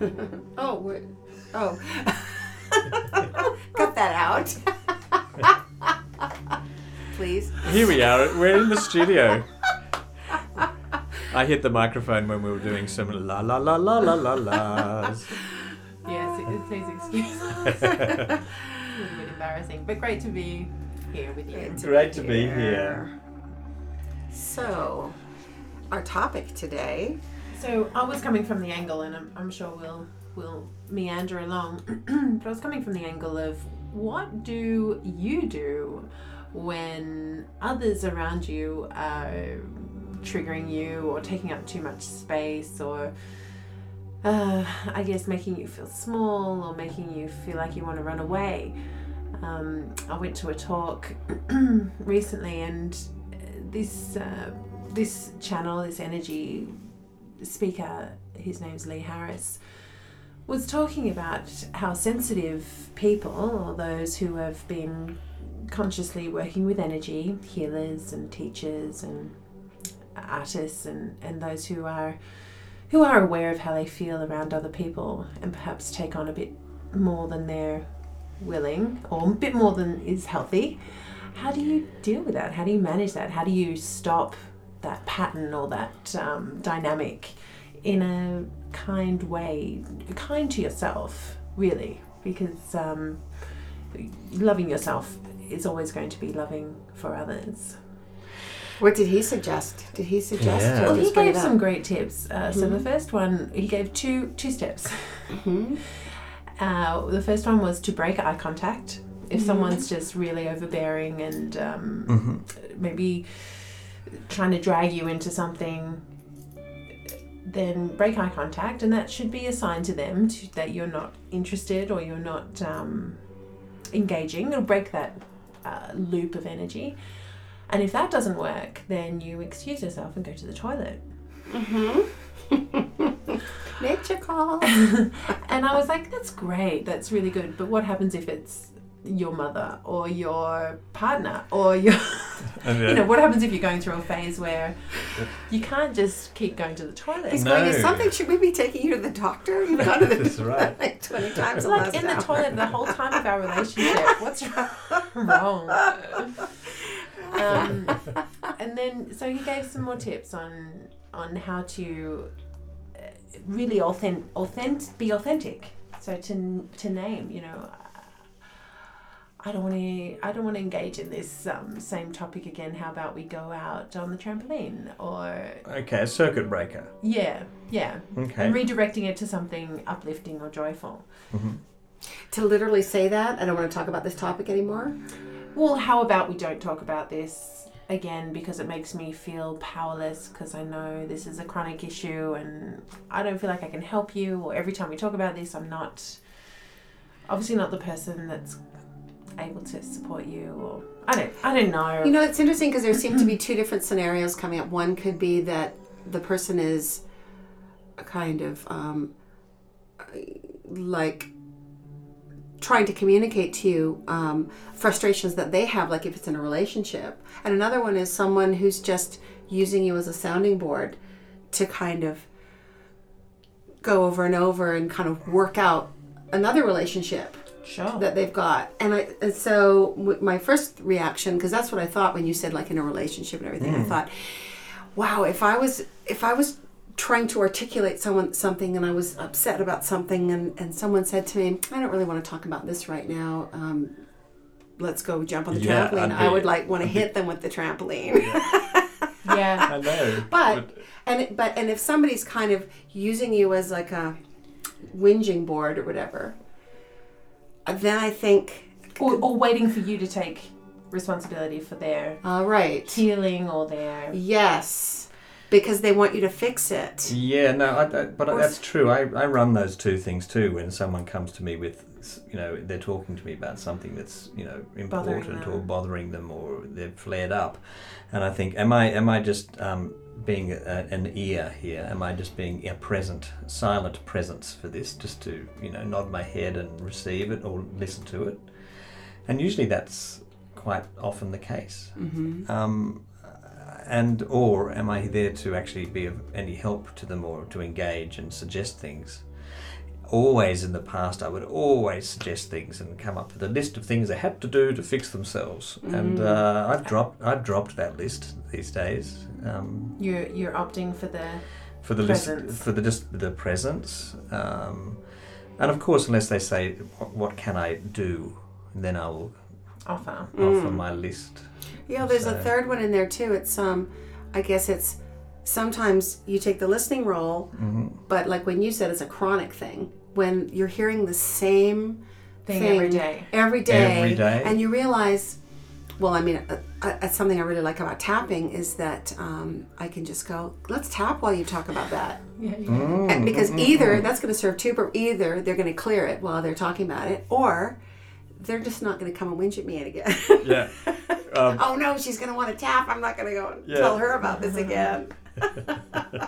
oh, we're, oh. Cut that out. Please. Here we are. We're in the studio. I hit the microphone when we were doing some la la la la la la la's. Yes, it- please excuse us. a little bit embarrassing, but great to be here with you. Great to be here. So, our topic today. So I was coming from the angle, and I'm, I'm sure we'll we'll meander along. but I was coming from the angle of what do you do when others around you are triggering you or taking up too much space or uh, I guess making you feel small or making you feel like you want to run away. Um, I went to a talk recently, and this uh, this channel, this energy speaker, his name's Lee Harris, was talking about how sensitive people, or those who have been consciously working with energy, healers and teachers and artists, and, and those who are who are aware of how they feel around other people and perhaps take on a bit more than they're willing or a bit more than is healthy. How do you deal with that? How do you manage that? How do you stop that pattern or that um, dynamic in a kind way, kind to yourself, really? Because um, loving yourself is always going to be loving for others. What did he suggest? Did he suggest? Yeah. Well, he gave some great tips. Uh, So the first one, he gave two two steps. Mhm. Uh, the first one was to break eye contact. If someone's just really overbearing and um, Mm-hmm. maybe trying to drag you into something, then break eye contact, and that should be a sign to them to, that you're not interested or you're not um, engaging. It'll break that uh, loop of energy. And if that doesn't work, then you excuse yourself and go to the toilet. Nature call. and I was like, that's great, that's really good. But what happens if it's your mother or your partner or your, And, uh, you know, what happens if you're going through a phase where you can't just keep going to the toilet? He's No. going, is something, should we be taking you to the doctor? You've gone to the That's right. like 20 times It's the like last in the hour. toilet the whole time of our relationship. What's wrong? Um, and then, so he gave some more tips on on how to uh, really authentic, authentic, be authentic. So to to name, you know, I don't want to. I don't want to engage in this um, same topic again. How about we go out on the trampoline? Or Okay, a circuit breaker. yeah, yeah, Okay. and redirecting it to something uplifting or joyful. To literally say that, I don't want to talk about this topic anymore. Well, how about we don't talk about this again because it makes me feel powerless because I know this is a chronic issue and I don't feel like I can help you. Or every time we talk about this, I'm not obviously not the person that's able to support you. Or I don't, I don't know. You know, it's interesting because there seem to be two different scenarios coming up. One could be that the person is a kind of um, like trying to communicate to you um, frustrations that they have, like if it's in a relationship. And another one is someone who's just using you as a sounding board to kind of go over and over and kind of work out another relationship sure. that they've got. And I and so w- my first reaction because that's what I thought when you said like in a relationship and everything. I thought, wow, if I was if I was trying to articulate someone something and I was upset about something and and someone said to me, I don't really want to talk about this right now. Um, let's go jump on the Yeah, trampoline. I'd I would like want to hit them with the trampoline. yeah. I know. But and it- but and if somebody's kind of using you as like a whinging board or whatever, then I think, Or, or waiting for you to take responsibility for their all right, healing or their. yes, because they want you to fix it. Yeah, no, I, I, but Or- that's true. I, I run those two things too. When someone comes to me with, you know, they're talking to me about something that's, you know, important them. or bothering them or they're flared up, and I think, am I am I just um, being a, an ear here? Am I just being a present, silent presence for this, just to you know nod my head and receive it or listen to it? And usually that's quite often the case. Mm-hmm. Um, and or am I there to actually be of any help to them or to engage and suggest things? Always in the past, I would always suggest things and come up with a list of things they had to do to fix themselves. And uh, I've dropped I've dropped that list these days. Um, You're you're opting for the for the Presence. list for the just the presence um, and of course unless they say what, what can i do then i'll offer. offer my list Yeah, there's a third one in there too. It's um, I guess it's sometimes you take the listening role, Mm-hmm. but like when you said, it's a chronic thing. When you're hearing the same Thing thing, every day. every day, Every day. and you realize, well, I mean, uh, uh, that's something I really like about tapping is that um, I can just go, let's tap while you talk about that. Yeah, yeah. Mm. And because either that's going to serve two, but either they're going to clear it while they're talking about it, or they're just not going to come and whinge at me again. yeah um, oh no, she's going to want to tap. I'm not going to go and Yeah. tell her about this again.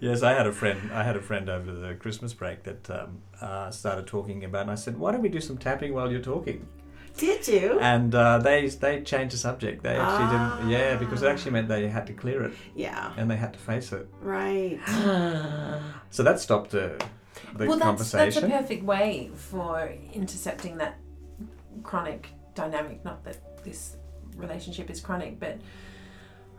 yes i had a friend i had a friend over the christmas break that um, uh, started talking about and i said why don't we do some tapping while you're talking Did you? and uh, they they changed the subject they actually didn't yeah because it Ah. actually meant they had to clear it Yeah. and they had to face it Right. so that stopped the, the well, that's, that's a perfect way for intercepting that chronic dynamic. Not that this relationship is chronic, but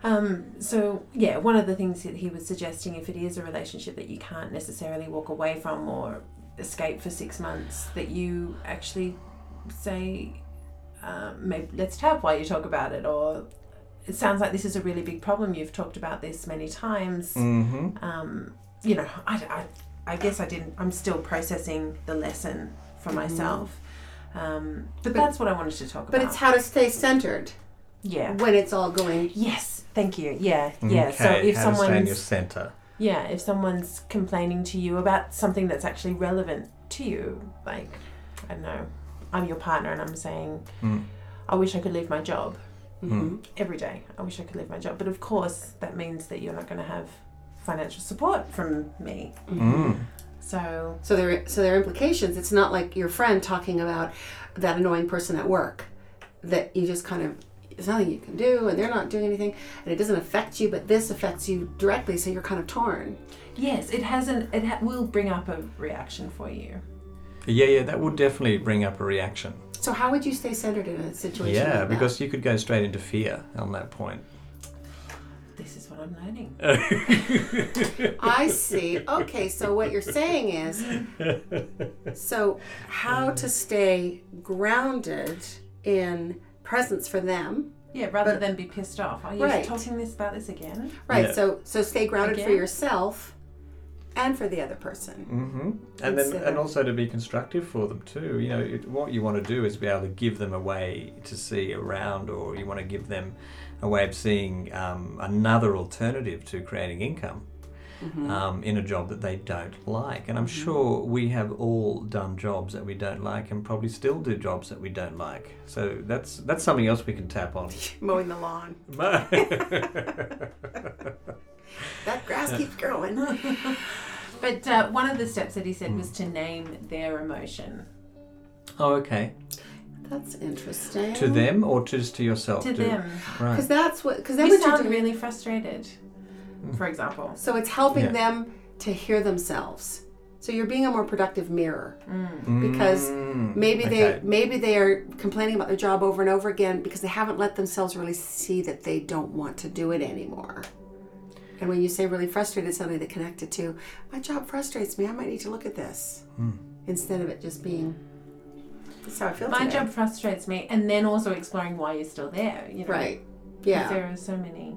um, so yeah, one of the things that he was suggesting, if it is a relationship that you can't necessarily walk away from or escape for six months, that you actually say, um, maybe let's tap while you talk about it, or it sounds like this is a really big problem. You've talked about this many times mm-hmm. um, you know, I, I, I guess I didn't, I'm still processing the lesson for myself. Um, but, But- that's what I wanted to talk But about. But it's how to stay centered yeah. when it's all going. Yes, thank you. Yeah, yeah. So Okay, if how to stay in your someone's center. yeah, if someone's complaining to you about something that's actually relevant to you, like I don't know, I'm your partner and I'm saying, Mm. I wish I could leave my job Mhm. every day. I wish I could leave my job, but of course that means that you're not going to have financial support from me. Mm. So So there, so there are implications. It's not like your friend talking about that annoying person at work that you just kind of there's nothing you can do and they're not doing anything and it doesn't affect you, but this affects you directly. So you're kind of torn. Yes, it hasn't. It ha- will bring up a reaction for you. Yeah, yeah, that would definitely bring up a reaction. So how would you stay centered in a situation? Yeah, like because you could go straight into fear on that point. This is what I'm learning. I see. Okay, so what you're saying is, so how to stay grounded in presence for them Yeah, rather But- than be pissed off. Are you Right. talking this about this again? Right. Yeah. So so stay grounded for yourself and for the other person. hmm And then, and also to be constructive for them too. You know, it, what you want to do is be able to give them a way to see around, or you want to give them a way of seeing um, another alternative to creating income um, in a job that they don't like. And I'm sure we have all done jobs that we don't like, and probably still do jobs that we don't like. So that's that's something else we can tap on. Mowing the lawn. That grass keeps growing. But uh, one of the steps that he said was to name their emotion oh, okay. That's interesting. To them or just to yourself? to Do- them. Right. Because that's what. Because then You what you're sound doing. really frustrated, for example. So it's helping Yeah. them to hear themselves. So you're being a more productive mirror because Mm, maybe okay. they maybe they are complaining about their job over and over again because they haven't let themselves really see that they don't want to do it anymore. And when you say really frustrated, suddenly they connect it to my job frustrates me. I might need to look at this Hmm. instead of it just being. That's how I feel. My today. job frustrates me, and then also exploring why you're still there. You know, Right. 'Cause Yeah. There are so many.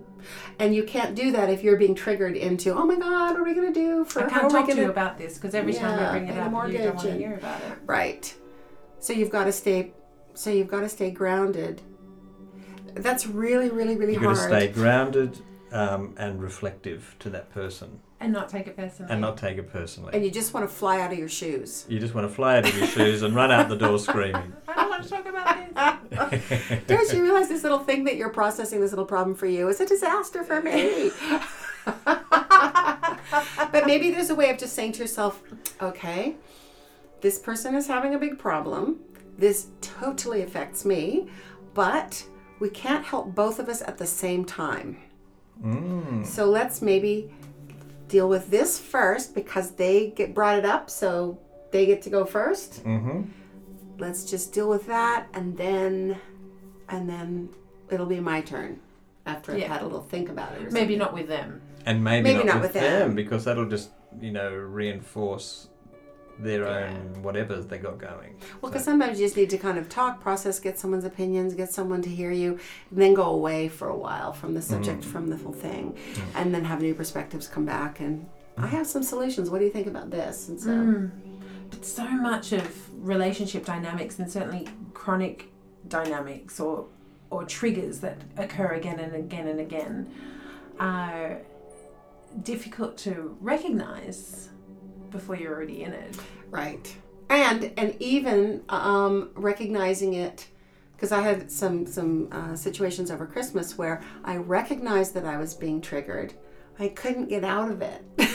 And you can't do that if you're being triggered into, oh my God, what are we going to do for I can't talk to gonna-" you about this because every time I bring it pay up, you don't want to hear about it. Right. So you've got to stay. So you've got to stay grounded. That's really, really, really You've got hard. to stay grounded um, and reflective to that person And not take it personally. and not take it personally. And you just want to fly out of your shoes. you just want to fly out of your shoes and run out the door screaming. I don't want to talk about this. Don't you realize this little thing that you're processing, this little problem for you, is a disaster for me? but maybe there's a way of just saying to yourself, okay, this person is having a big problem. This totally affects me, but we can't help both of us at the same time. Mm. So let's maybe deal with this first because they get brought it up, so they get to go first. Mm-hmm. Let's just deal with that, and then, and then it'll be my turn after I've had a little think about it. Or Maybe something. not with them. And maybe, Maybe not, not with, with them. them. because that'll just you know reinforce their Yeah. own whatever they got going. Well, because sometimes you just need to kind of talk, process, get someone's opinions, get someone to hear you, and then go away for a while from the subject, Mm. from the whole thing, and then have new perspectives come back. And I have some solutions. What do you think about this? And so, Mm. But so much of relationship dynamics and certainly chronic dynamics or or triggers that occur again and again and again are difficult to recognize before you're already in it. right, and and even um, recognizing it. Because I had some some uh, situations over Christmas where I recognized that I was being triggered. I couldn't get out of it.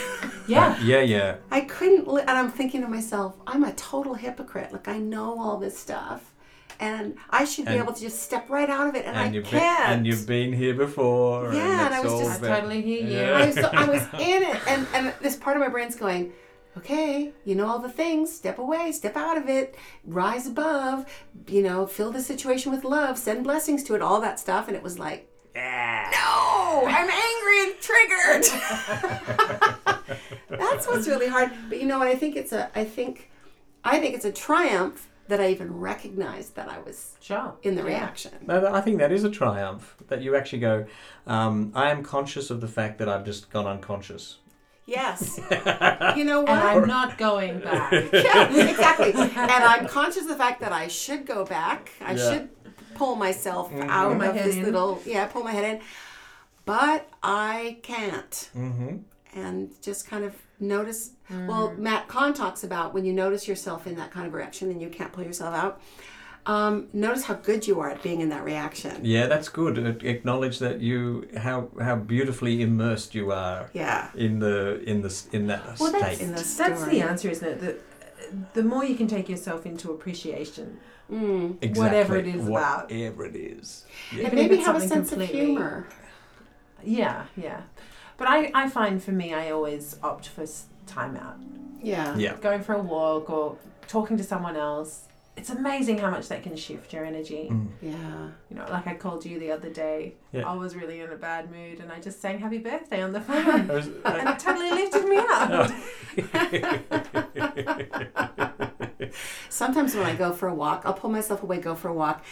Yeah. Yeah, yeah. I couldn't, li- and I'm thinking to myself, I'm a total hypocrite. Like I know all this stuff, and I should be able to just step right out of it, and, And I you've been, can't. and you've been here before. Yeah, and, and I was just- I totally hear you. Yeah. I was, so, I was in it, and and this part of my brain's going, okay, you know all the things. Step away, step out of it, rise above. You know, fill the situation with love, send blessings to it, all that stuff, and it was like. yeah. No, I'm angry and triggered. That's what's really hard. But you know what? I think it's a. I think, I think it's a triumph that I even recognized that I was Sure. in the Yeah. reaction. No, I think that is a triumph that you actually go. Um, I am conscious of the fact that I've just gone unconscious. Yes. you know And what? I'm not going back. yeah, exactly. And I'm conscious of the fact that I should go back. I Yeah. should pull myself Mhm. out Pull my of head this in. little yeah, pull my head in. But I can't. Mm-hmm. And just kind of notice well, Matt Kahn talks about when you notice yourself in that kind of reaction and you can't pull yourself out. Um, notice how good you are at being in that reaction. Yeah, that's good. Acknowledge that you how how beautifully immersed you are Yeah. in the in the in that Well, state. that's, In the that's the answer, isn't it? That the more you can take yourself into appreciation, Mm. exactly. whatever it is about. Whatever it is. And maybe have a something sense of humor. yeah, yeah. But I, I find for me, I always opt for time out. Yeah. Yeah. Going for a walk or talking to someone else. It's amazing how much that can shift your energy. Mm. Yeah. You know, like I called you the other day. Yeah. I was really in a bad mood and I just sang happy birthday on the phone. I was- and it totally lifted me up. Sometimes when I go for a walk, I'll pull myself away, go for a walk,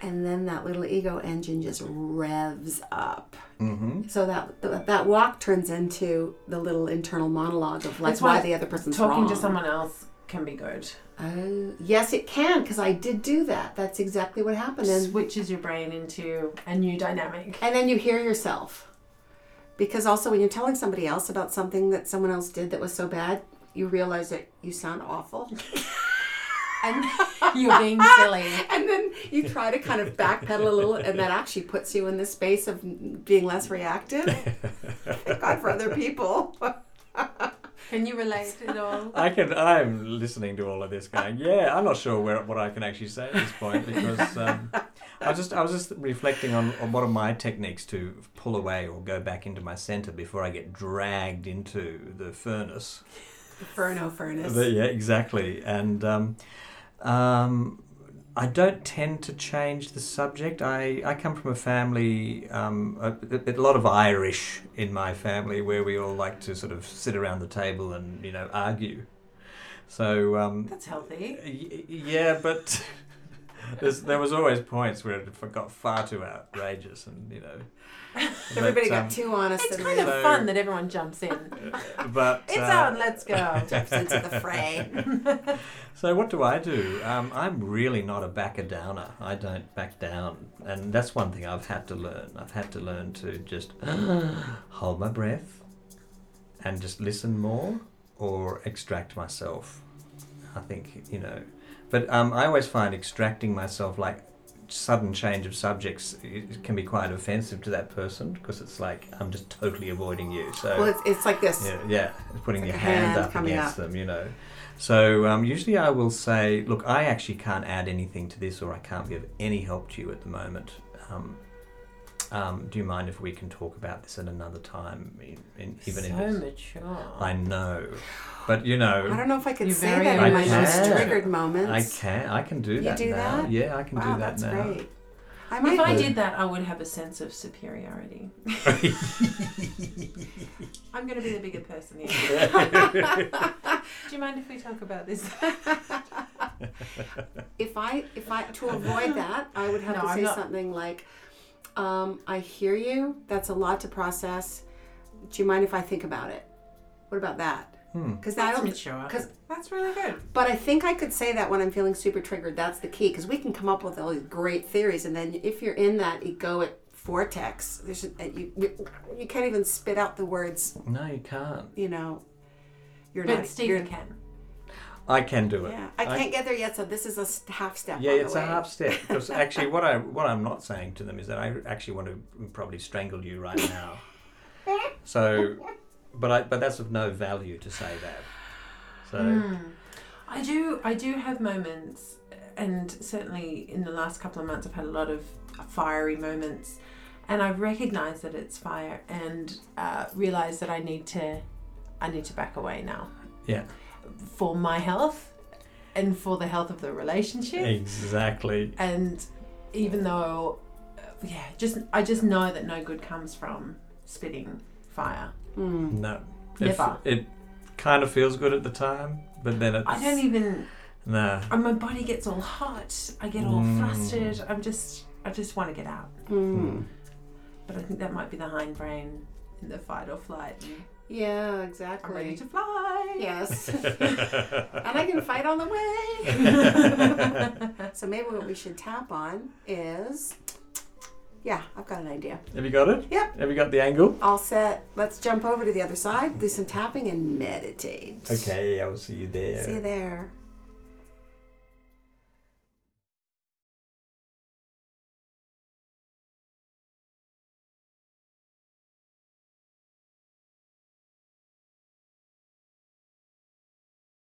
and then that little ego engine just revs up. Mm-hmm. So that that, that walk turns into the little internal monologue of like why why the other person's Talking wrong. to someone else can be good. Oh, yes, it can because I did do that. That's exactly what happened. And Switches your brain into a new dynamic. and then you hear yourself. Because also when you're telling somebody else about something that someone else did that was so bad, you realize that you sound awful. And you're being silly. And then you try to kind of backpedal a little, and that actually puts you in the space of being less reactive. Thank God for other people. Can you relate at all? I can. I'm listening to all of this, going, yeah. I'm not sure where what I can actually say at this point because um, I was just I was just reflecting on, on what are my techniques to pull away or go back into my center before I get dragged into the furnace. The Furno furnace. The- yeah, exactly. And um, um, I don't tend to change the subject. I, I come from a family, um, a, a lot of Irish in my family, where we all like to sort of sit around the table and you know argue. So um, That's healthy. y- yeah, but there was always points where it got far too outrageous, and you know. Everybody but, got um, too honest It's kind of So- fun that everyone jumps in. But It's uh, on, let's go. jumps into the fray. So what do I do? Um, I'm really not a backer downer. I don't back down, and that's one thing I've had to learn. I've had to learn to just hold my breath and just listen more, or extract myself. I think you know, but um, I always find extracting myself like sudden change of subjects it can be quite offensive to that person because it's like I'm just totally avoiding you. So Well, it's, it's like this. yeah, yeah, putting It's your like hand, hand up against up. them, you know. So um, usually I will say, look, I actually can't add anything to this, or I can't be of any help to you at the moment. Um, um, do you mind if we can talk about this at another time? In, in, even so if it's, mature. I know, but you know, I don't know if I could You're say that in my emotional. most I can. triggered I can. I can do You that do now. that? Yeah, I can wow, do that that's now. great. I might If I did that, I would have a sense of superiority. I'm going to be the bigger person here. Do you mind if we talk about this? if I if I to avoid that, I would have No, to say not- something like, um, "I hear you. That's a lot to process. Do you mind if I think about it?" What about that? Hmm. Because I That's don't. mature. 'cause- That's really good. But I think I could say that when I'm feeling super triggered. That's the key. Because we can come up with all these great theories, and then if you're in that egoic vortex, there's a, you you can't even spit out the words. No, you can't. You know, you're But not. Steve you're, you can. I can do it. Yeah, I can't get there yet. So this is a half step. Yeah, it's a half step. Because actually, what I what I'm not saying to them is that I actually want to probably strangle you right now. So, but I but that's of no value to say that. So Hmm. I do. I do have moments, and certainly in the last couple of months, I've had a lot of fiery moments, and I recognise that it's fire, and uh, realise that I need to, I need to back away now yeah, for my health, and for the health of the relationship, exactly. and even though, uh, yeah, just I just know that no good comes from spitting fire. Mm. No, it, Never. it kind of feels good at the time, but then it's I don't even. no. And my body gets all hot. I get all Mm. flustered. I'm just, I just want to get out. Mm. But I think that might be the hindbrain in the fight or flight. And Yeah, I'm exactly. ready to fly. Yes. and I can fight on the way. so maybe what we should tap on is. Yeah, I've got an idea. Have you got it? Yep. Have you got the angle? All set. Let's jump over to the other side, do some tapping, and meditate. Okay, I will see you there. See you there.